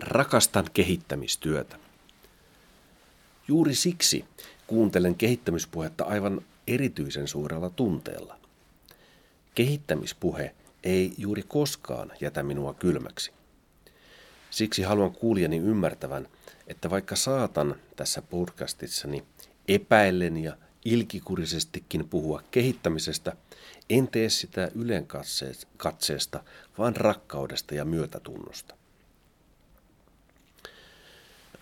Rakastan kehittämistyötä. Juuri siksi kuuntelen kehittämispuhetta aivan erityisen suurella tunteella. Kehittämispuhe ei juuri koskaan jätä minua kylmäksi. Siksi haluan kuulijani ymmärtävän, että vaikka saatan tässä podcastissani epäillen ja ilkikurisestikin puhua kehittämisestä, en tee sitä ylen katseesta, vaan rakkaudesta ja myötätunnosta.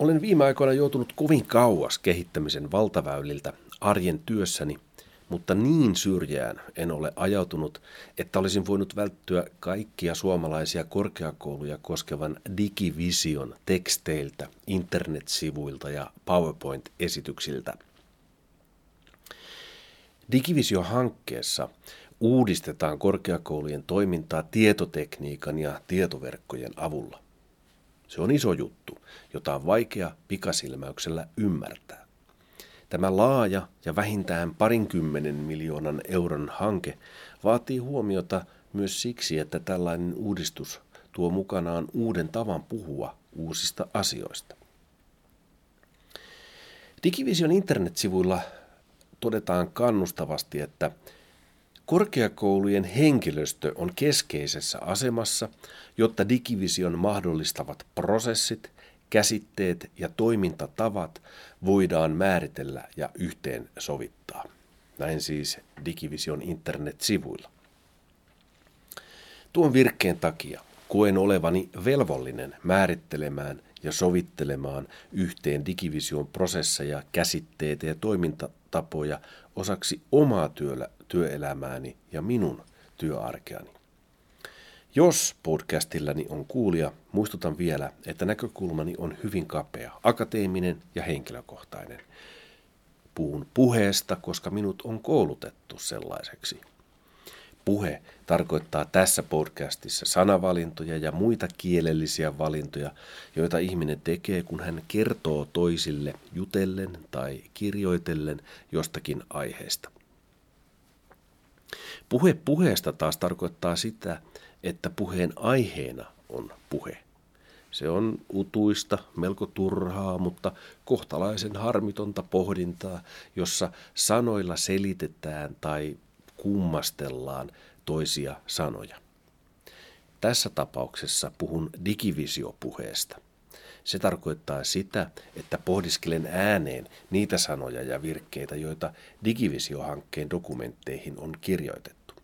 Olen viime aikoina joutunut kovin kauas kehittämisen valtaväyliltä arjen työssäni, mutta niin syrjään en ole ajautunut, että olisin voinut välttyä kaikkia suomalaisia korkeakouluja koskevan digivision teksteiltä, internetsivuilta ja PowerPoint-esityksiltä. Digivisio-hankkeessa uudistetaan korkeakoulujen toimintaa tietotekniikan ja tietoverkkojen avulla. Se on iso juttu, jota on vaikea pikasilmäyksellä ymmärtää. Tämä laaja ja vähintään parinkymmenen miljoonan euron hanke vaatii huomiota myös siksi, että tällainen uudistus tuo mukanaan uuden tavan puhua uusista asioista. Digivision internetsivuilla todetaan kannustavasti, että Korkeakoulujen henkilöstö on keskeisessä asemassa, jotta digivision mahdollistavat prosessit, käsitteet ja toimintatavat voidaan määritellä ja yhteensovittaa. Näin siis Digivision internetsivuilla. Tuon virkkeen takia koen olevani velvollinen määrittelemään ja sovittelemaan yhteen Digivision prosesseja, käsitteitä ja toimintatapoja osaksi omaa työllä, työelämääni ja minun työarkeani. Jos podcastillani on kuulija, muistutan vielä, että näkökulmani on hyvin kapea, akateeminen ja henkilökohtainen. Puhun puheesta, koska minut on koulutettu sellaiseksi. Puhe tarkoittaa tässä podcastissa sanavalintoja ja muita kielellisiä valintoja, joita ihminen tekee, kun hän kertoo toisille jutellen tai kirjoitellen jostakin aiheesta. Puhe puheesta taas tarkoittaa sitä, että puheen aiheena on puhe. Se on utuista, melko turhaa, mutta kohtalaisen harmitonta pohdintaa, jossa sanoilla selitetään tai kummastellaan toisia sanoja. Tässä tapauksessa puhun digivisiopuheesta. Se tarkoittaa sitä, että pohdiskelen ääneen niitä sanoja ja virkkeitä, joita digivisiohankkeen dokumentteihin on kirjoitettu.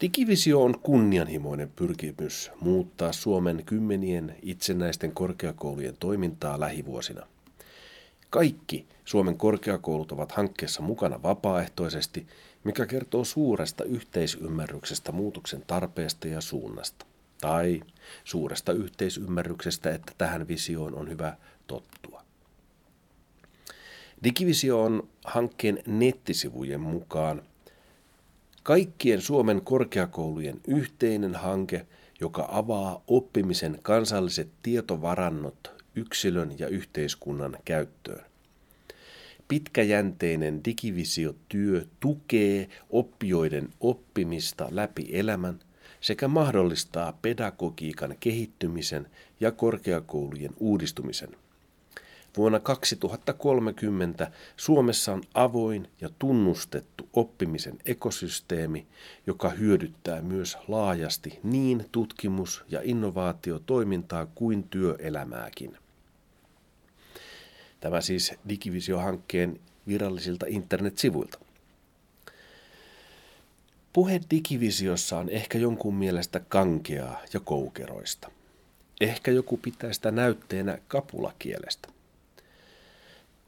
Digivisio on kunnianhimoinen pyrkimys muuttaa Suomen kymmenien itsenäisten korkeakoulujen toimintaa lähivuosina. Kaikki Suomen korkeakoulut ovat hankkeessa mukana vapaaehtoisesti, mikä kertoo suuresta yhteisymmärryksestä muutoksen tarpeesta ja suunnasta. Tai suuresta yhteisymmärryksestä, että tähän visioon on hyvä tottua. Digivisio on hankkeen nettisivujen mukaan – kaikkien Suomen korkeakoulujen yhteinen hanke, joka avaa oppimisen kansalliset tietovarannot yksilön ja yhteiskunnan käyttöön. Pitkäjänteinen digivisiotyö tukee oppijoiden oppimista läpi elämän sekä mahdollistaa pedagogiikan kehittymisen ja korkeakoulujen uudistumisen. Vuonna 2030 Suomessa on avoin ja tunnustettu oppimisen ekosysteemi, joka hyödyttää myös laajasti niin tutkimus- ja innovaatiotoimintaa kuin työelämääkin. Tämä siis Digivisio-hankkeen virallisilta internetsivuilta. Puhe Digivisiossa on ehkä jonkun mielestä kankeaa ja koukeroista. Ehkä joku pitää sitä näytteenä kapulakielestä.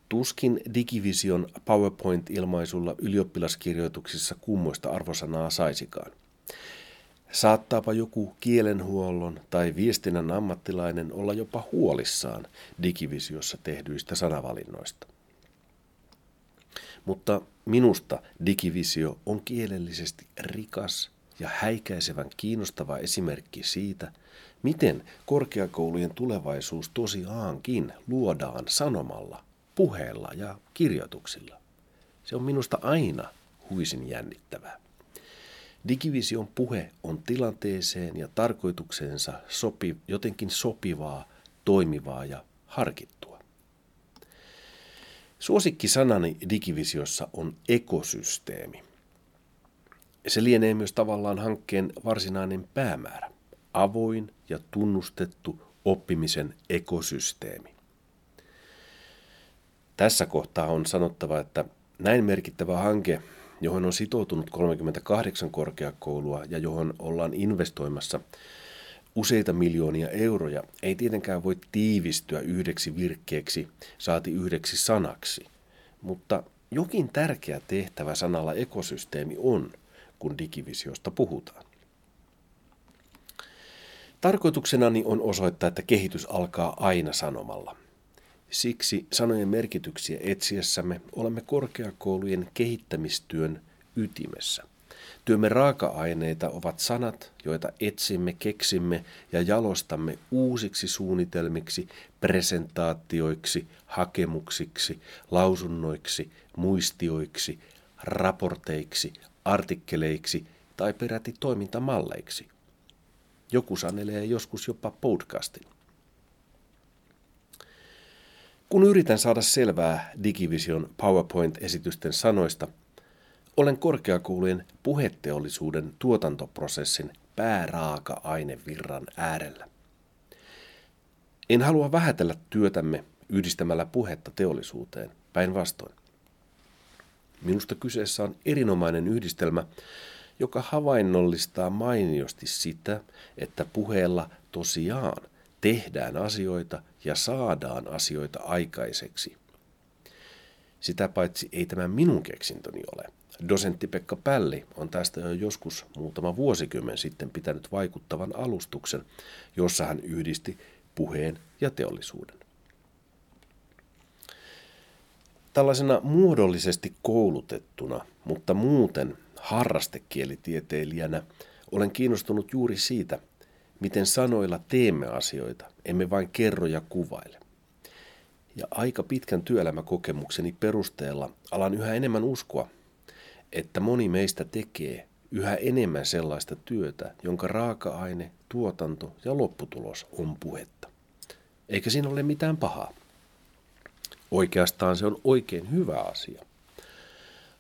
Tuskin Digivision PowerPoint-ilmaisulla ylioppilaskirjoituksissa kummoista arvosanaa saisikaan. Saattaapa joku kielenhuollon tai viestinnän ammattilainen olla jopa huolissaan Digivisiossa tehdyistä sanavalinnoista. Mutta minusta Digivisio on kielellisesti rikas ja häikäisevän kiinnostava esimerkki siitä, miten korkeakoulujen tulevaisuus tosiaankin luodaan sanomalla puheella ja kirjoituksilla. Se on minusta aina huisin jännittävää. Digivision puhe on tilanteeseen ja tarkoitukseensa sopi, jotenkin sopivaa, toimivaa ja harkittua. Suosikkisanani Digivisiossa on ekosysteemi. Se lienee myös tavallaan hankkeen varsinainen päämäärä, avoin ja tunnustettu oppimisen ekosysteemi. Tässä kohtaa on sanottava, että näin merkittävä hanke, johon on sitoutunut 38 korkeakoulua ja johon ollaan investoimassa useita miljoonia euroja, ei tietenkään voi tiivistyä yhdeksi virkkeeksi, saati yhdeksi sanaksi. Mutta jokin tärkeä tehtävä sanalla ekosysteemi on, kun digivisiosta puhutaan. Tarkoituksenani on osoittaa, että kehitys alkaa aina sanomalla – Siksi sanojen merkityksiä etsiessämme olemme korkeakoulujen kehittämistyön ytimessä. Työmme raaka-aineita ovat sanat, joita etsimme, keksimme ja jalostamme uusiksi suunnitelmiksi, presentaatioiksi, hakemuksiksi, lausunnoiksi, muistioiksi, raporteiksi, artikkeleiksi tai peräti toimintamalleiksi. Joku sanelee joskus jopa podcastin. Kun yritän saada selvää Digivision PowerPoint-esitysten sanoista, olen korkeakoulujen puheteollisuuden tuotantoprosessin pääraaka-ainevirran äärellä. En halua vähätellä työtämme yhdistämällä puhetta teollisuuteen, päinvastoin. Minusta kyseessä on erinomainen yhdistelmä, joka havainnollistaa mainiosti sitä, että puheella tosiaan – tehdään asioita ja saadaan asioita aikaiseksi. Sitä paitsi ei tämä minun keksintöni ole. Dosentti Pekka Pälli on tästä jo joskus muutama vuosikymmen sitten pitänyt vaikuttavan alustuksen, jossa hän yhdisti puheen ja teollisuuden. Tällaisena muodollisesti koulutettuna, mutta muuten harrastekielitieteilijänä olen kiinnostunut juuri siitä, miten sanoilla teemme asioita, emme vain kerro ja kuvaile. Ja aika pitkän työelämäkokemukseni perusteella alan yhä enemmän uskoa, että moni meistä tekee yhä enemmän sellaista työtä, jonka raaka-aine, tuotanto ja lopputulos on puhetta. Eikä siinä ole mitään pahaa. Oikeastaan se on oikein hyvä asia.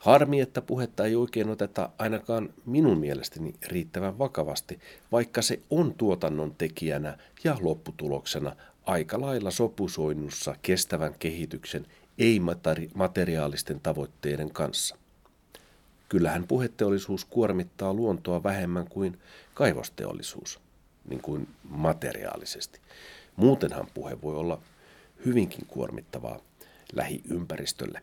Harmi, että puhetta ei oikein oteta ainakaan minun mielestäni riittävän vakavasti, vaikka se on tuotannon tekijänä ja lopputuloksena aika lailla sopusoinnussa kestävän kehityksen ei-materiaalisten tavoitteiden kanssa. Kyllähän puheteollisuus kuormittaa luontoa vähemmän kuin kaivosteollisuus, niin kuin materiaalisesti. Muutenhan puhe voi olla hyvinkin kuormittavaa lähiympäristölle.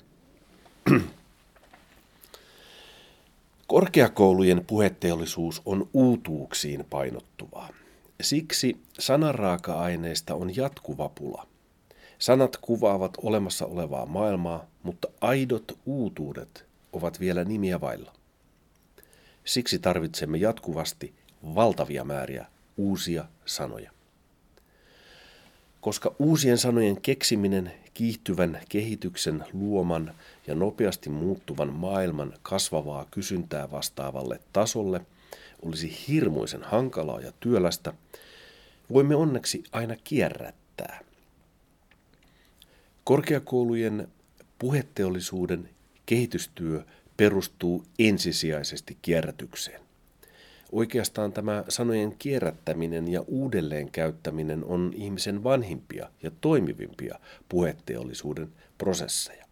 Korkeakoulujen puheteollisuus on uutuuksiin painottuvaa. Siksi sananraaka-aineista on jatkuva pula. Sanat kuvaavat olemassa olevaa maailmaa, mutta aidot uutuudet ovat vielä nimiä vailla. Siksi tarvitsemme jatkuvasti valtavia määriä uusia sanoja. Koska uusien sanojen keksiminen kiihtyvän kehityksen luoman ja nopeasti muuttuvan maailman kasvavaa kysyntää vastaavalle tasolle olisi hirmuisen hankalaa ja työlästä, voimme onneksi aina kierrättää. Korkeakoulujen puheteollisuuden kehitystyö perustuu ensisijaisesti kierrätykseen. Oikeastaan tämä sanojen kierrättäminen ja uudelleen käyttäminen on ihmisen vanhimpia ja toimivimpia puheteollisuuden prosesseja.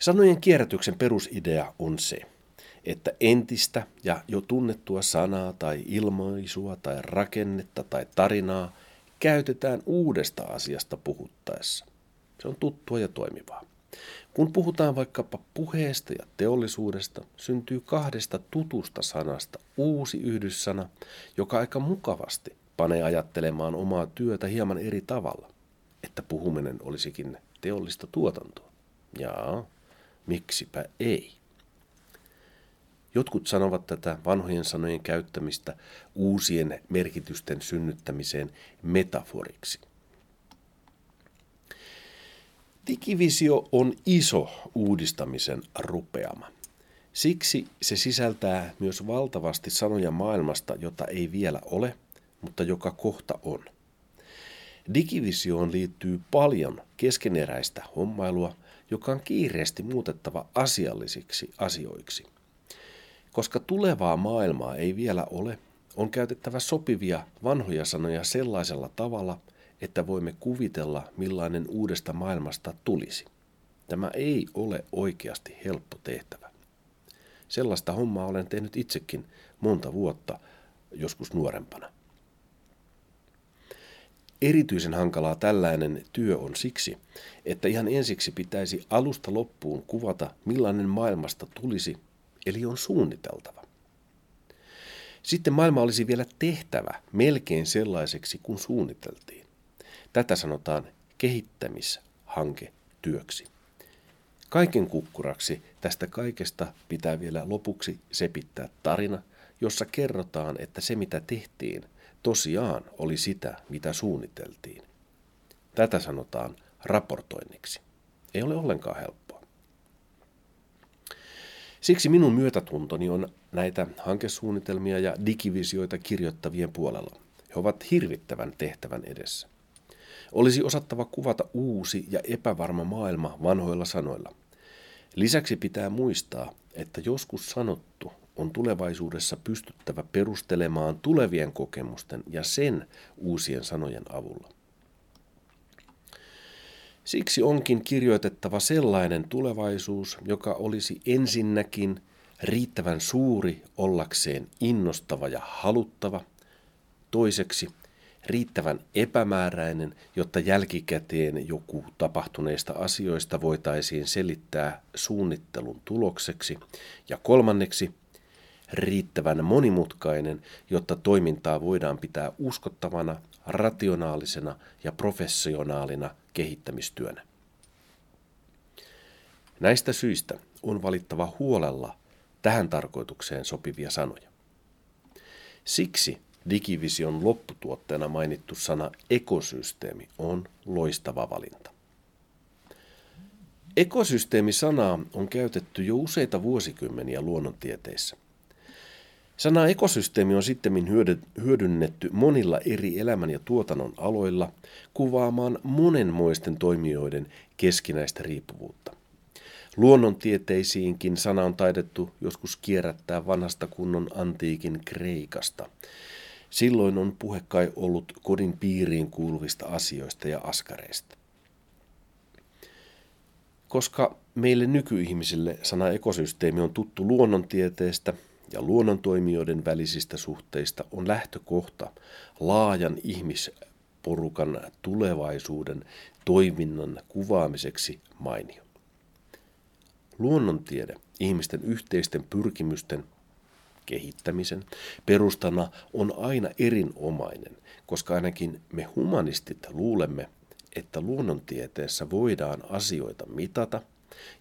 Sanojen kierrätyksen perusidea on se, että entistä ja jo tunnettua sanaa tai ilmaisua tai rakennetta tai tarinaa käytetään uudesta asiasta puhuttaessa. Se on tuttua ja toimivaa. Kun puhutaan vaikkapa puheesta ja teollisuudesta, syntyy kahdesta tutusta sanasta uusi yhdyssana, joka aika mukavasti panee ajattelemaan omaa työtä hieman eri tavalla, että puhuminen olisikin teollista tuotantoa. Jaa, miksipä ei. Jotkut sanovat tätä vanhojen sanojen käyttämistä uusien merkitysten synnyttämiseen metaforiksi. Digivisio on iso uudistamisen rupeama. Siksi se sisältää myös valtavasti sanoja maailmasta, jota ei vielä ole, mutta joka kohta on. Digivisioon liittyy paljon keskeneräistä hommailua, joka on kiireesti muutettava asiallisiksi asioiksi. Koska tulevaa maailmaa ei vielä ole, on käytettävä sopivia vanhoja sanoja sellaisella tavalla, että voimme kuvitella, millainen uudesta maailmasta tulisi. Tämä ei ole oikeasti helppo tehtävä. Sellaista hommaa olen tehnyt itsekin monta vuotta, joskus nuorempana. Erityisen hankalaa tällainen työ on siksi, että ihan ensiksi pitäisi alusta loppuun kuvata, millainen maailmasta tulisi, eli on suunniteltava. Sitten maailma olisi vielä tehtävä melkein sellaiseksi kuin suunniteltiin. Tätä sanotaan kehittämishanke työksi. Kaiken kukkuraksi tästä kaikesta pitää vielä lopuksi sepittää tarina, jossa kerrotaan, että se mitä tehtiin tosiaan oli sitä, mitä suunniteltiin. Tätä sanotaan raportoinniksi. Ei ole ollenkaan helppoa. Siksi minun myötätuntoni on näitä hankesuunnitelmia ja digivisioita kirjoittavien puolella. He ovat hirvittävän tehtävän edessä. Olisi osattava kuvata uusi ja epävarma maailma vanhoilla sanoilla. Lisäksi pitää muistaa, että joskus sanottu on tulevaisuudessa pystyttävä perustelemaan tulevien kokemusten ja sen uusien sanojen avulla. Siksi onkin kirjoitettava sellainen tulevaisuus, joka olisi ensinnäkin riittävän suuri ollakseen innostava ja haluttava, toiseksi riittävän epämääräinen, jotta jälkikäteen joku tapahtuneista asioista voitaisiin selittää suunnittelun tulokseksi, ja kolmanneksi riittävän monimutkainen, jotta toimintaa voidaan pitää uskottavana, rationaalisena ja professionaalina kehittämistyönä. Näistä syistä on valittava huolella tähän tarkoitukseen sopivia sanoja. Siksi Digivision lopputuotteena mainittu sana ekosysteemi on loistava valinta. Ekosysteemi-sanaa on käytetty jo useita vuosikymmeniä luonnontieteissä. Sana ekosysteemi on sitten hyödynnetty monilla eri elämän ja tuotannon aloilla kuvaamaan monenmoisten toimijoiden keskinäistä riippuvuutta. Luonnontieteisiinkin sana on taidettu joskus kierrättää vanhasta kunnon antiikin Kreikasta. Silloin on puhe kai ollut kodin piiriin kuuluvista asioista ja askareista. Koska meille nykyihmisille sana ekosysteemi on tuttu luonnontieteestä ja luonnontoimijoiden välisistä suhteista, on lähtökohta laajan ihmisporukan tulevaisuuden toiminnan kuvaamiseksi mainio. Luonnontiede ihmisten yhteisten pyrkimysten kehittämisen perustana on aina erinomainen, koska ainakin me humanistit luulemme, että luonnontieteessä voidaan asioita mitata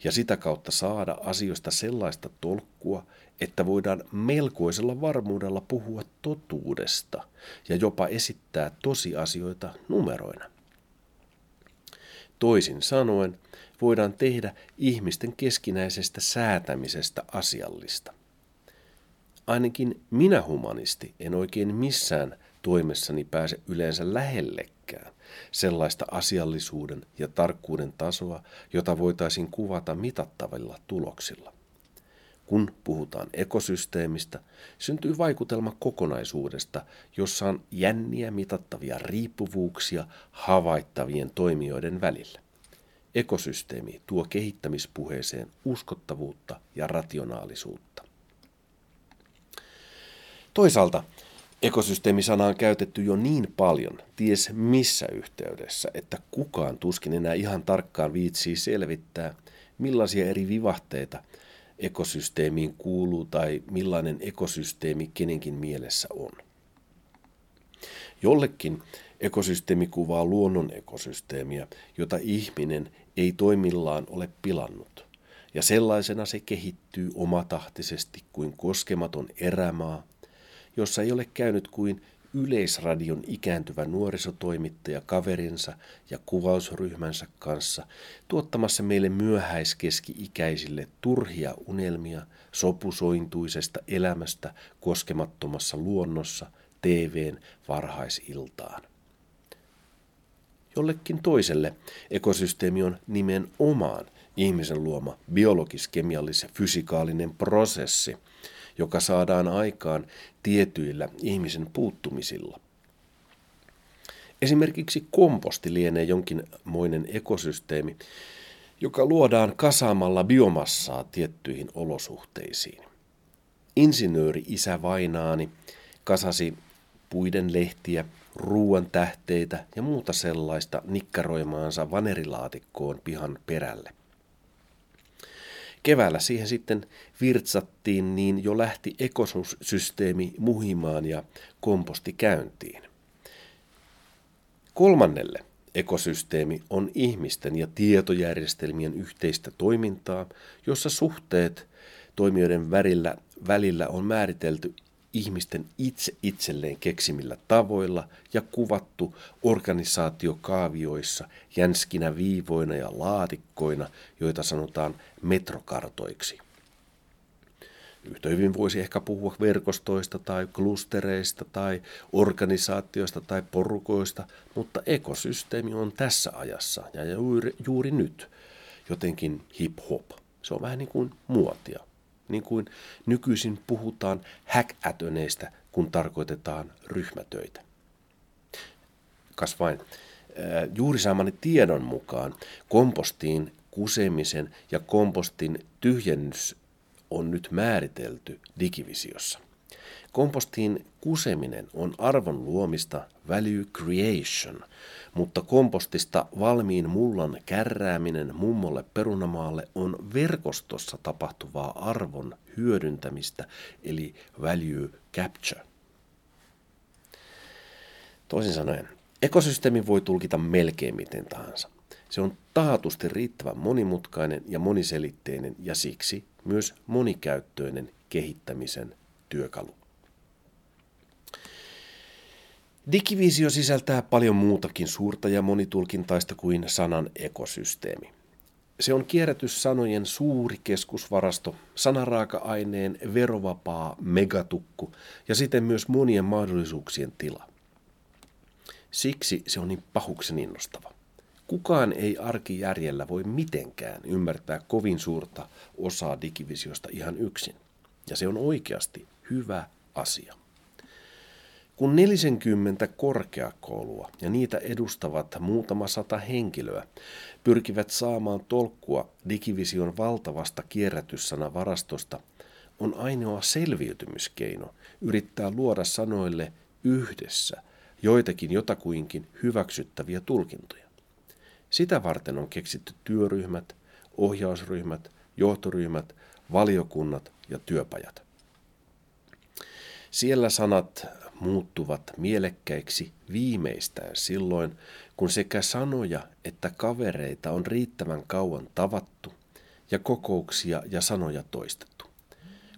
ja sitä kautta saada asioista sellaista tolkkua, että voidaan melkoisella varmuudella puhua totuudesta ja jopa esittää tosiasioita numeroina. Toisin sanoen, voidaan tehdä ihmisten keskinäisestä säätämisestä asiallista. Ainakin minä humanisti en oikein missään toimessani pääse yleensä lähellekään sellaista asiallisuuden ja tarkkuuden tasoa, jota voitaisiin kuvata mitattavilla tuloksilla. Kun puhutaan ekosysteemistä, syntyy vaikutelma kokonaisuudesta, jossa on jänniä mitattavia riippuvuuksia havaittavien toimijoiden välillä. Ekosysteemi tuo kehittämispuheeseen uskottavuutta ja rationaalisuutta. Toisaalta ekosysteemisana on käytetty jo niin paljon, ties missä yhteydessä, että kukaan tuskin enää ihan tarkkaan viitsii selvittää, millaisia eri vivahteita ekosysteemiin kuuluu tai millainen ekosysteemi kenenkin mielessä on. Jollekin ekosysteemi kuvaa luonnon ekosysteemiä, jota ihminen ei toimillaan ole pilannut. Ja sellaisena se kehittyy omatahtisesti kuin koskematon erämaa, jossa ei ole käynyt kuin Yleisradion ikääntyvä nuorisotoimittaja kaverinsa ja kuvausryhmänsä kanssa tuottamassa meille myöhäiskeski-ikäisille turhia unelmia sopusointuisesta elämästä koskemattomassa luonnossa TVn varhaisiltaan. Jollekin toiselle ekosysteemi on nimenomaan ihmisen luoma biologis-kemiallis- ja fysikaalinen prosessi, joka saadaan aikaan tietyillä ihmisen puuttumisilla. Esimerkiksi komposti lienee jonkinmoinen ekosysteemi, joka luodaan kasaamalla biomassaa tiettyihin olosuhteisiin. Insinööri isä Vainaani kasasi puiden lehtiä, ruuan tähteitä ja muuta sellaista nikkaroimaansa vanerilaatikkoon pihan perälle. Keväällä siihen sitten virtsattiin, niin jo lähti ekosysteemi muhimaan ja komposti käyntiin. Kolmannelle ekosysteemi on ihmisten ja tietojärjestelmien yhteistä toimintaa, jossa suhteet toimijoiden välillä, välillä on määritelty ihmisten itse itselleen keksimillä tavoilla ja kuvattu organisaatiokaavioissa jänskinä viivoina ja laatikkoina, joita sanotaan metrokartoiksi. Yhtä hyvin voisi ehkä puhua verkostoista tai klustereista tai organisaatioista tai porukoista, mutta ekosysteemi on tässä ajassa ja juuri, juuri nyt jotenkin hip-hop. Se on vähän niin kuin muotia niin kuin nykyisin puhutaan häkätöneistä, kun tarkoitetaan ryhmätöitä. Kas vain. Juuri saamani tiedon mukaan kompostiin kusemisen ja kompostin tyhjennys on nyt määritelty digivisiossa. Kompostiin kuseminen on arvon luomista value creation, mutta kompostista valmiin mullan kärrääminen mummolle perunamaalle on verkostossa tapahtuvaa arvon hyödyntämistä, eli value capture. Toisin sanoen, ekosysteemi voi tulkita melkein miten tahansa. Se on taatusti riittävän monimutkainen ja moniselitteinen ja siksi myös monikäyttöinen kehittämisen työkalu. Digivisio sisältää paljon muutakin suurta ja monitulkintaista kuin sanan ekosysteemi. Se on kierrätyssanojen suuri keskusvarasto, sanaraaka-aineen verovapaa megatukku ja siten myös monien mahdollisuuksien tila. Siksi se on niin pahuksen innostava. Kukaan ei arkijärjellä voi mitenkään ymmärtää kovin suurta osaa digivisiosta ihan yksin. Ja se on oikeasti hyvä asia. Kun 40 korkeakoulua ja niitä edustavat muutama sata henkilöä pyrkivät saamaan tolkkua Digivision valtavasta kierrätyssana-varastosta, on ainoa selviytymiskeino yrittää luoda sanoille yhdessä joitakin jotakuinkin hyväksyttäviä tulkintoja. Sitä varten on keksitty työryhmät, ohjausryhmät, johtoryhmät, valiokunnat ja työpajat. Siellä sanat muuttuvat mielekkäiksi viimeistään silloin, kun sekä sanoja että kavereita on riittävän kauan tavattu ja kokouksia ja sanoja toistettu.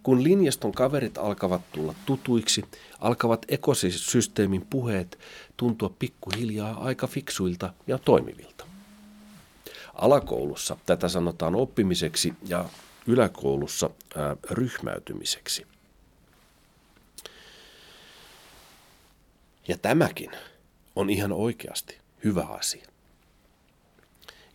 Kun linjaston kaverit alkavat tulla tutuiksi, alkavat ekosysteemin puheet tuntua pikkuhiljaa aika fiksuilta ja toimivilta. Alakoulussa tätä sanotaan oppimiseksi ja yläkoulussa ää, ryhmäytymiseksi. Ja tämäkin on ihan oikeasti hyvä asia.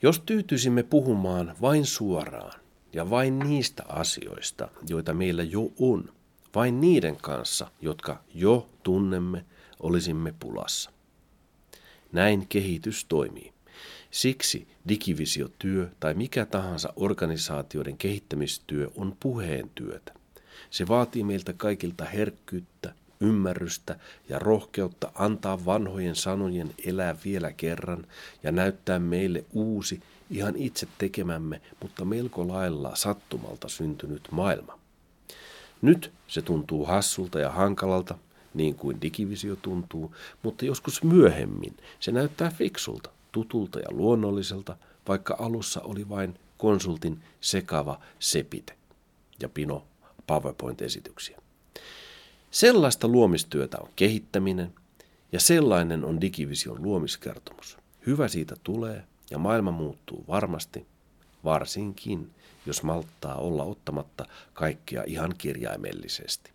Jos tyytyisimme puhumaan vain suoraan ja vain niistä asioista, joita meillä jo on, vain niiden kanssa, jotka jo tunnemme, olisimme pulassa. Näin kehitys toimii. Siksi digivisiotyö tai mikä tahansa organisaatioiden kehittämistyö on puheen työtä. Se vaatii meiltä kaikilta herkkyyttä, ymmärrystä ja rohkeutta antaa vanhojen sanojen elää vielä kerran ja näyttää meille uusi, ihan itse tekemämme, mutta melko lailla sattumalta syntynyt maailma. Nyt se tuntuu hassulta ja hankalalta, niin kuin digivisio tuntuu, mutta joskus myöhemmin se näyttää fiksulta, tutulta ja luonnolliselta, vaikka alussa oli vain konsultin sekava sepite ja pino PowerPoint-esityksiä. Sellaista luomistyötä on kehittäminen, Ja sellainen on Digivision luomiskertomus. Hyvä siitä tulee ja maailma muuttuu varmasti, varsinkin jos malttaa olla ottamatta kaikkea ihan kirjaimellisesti.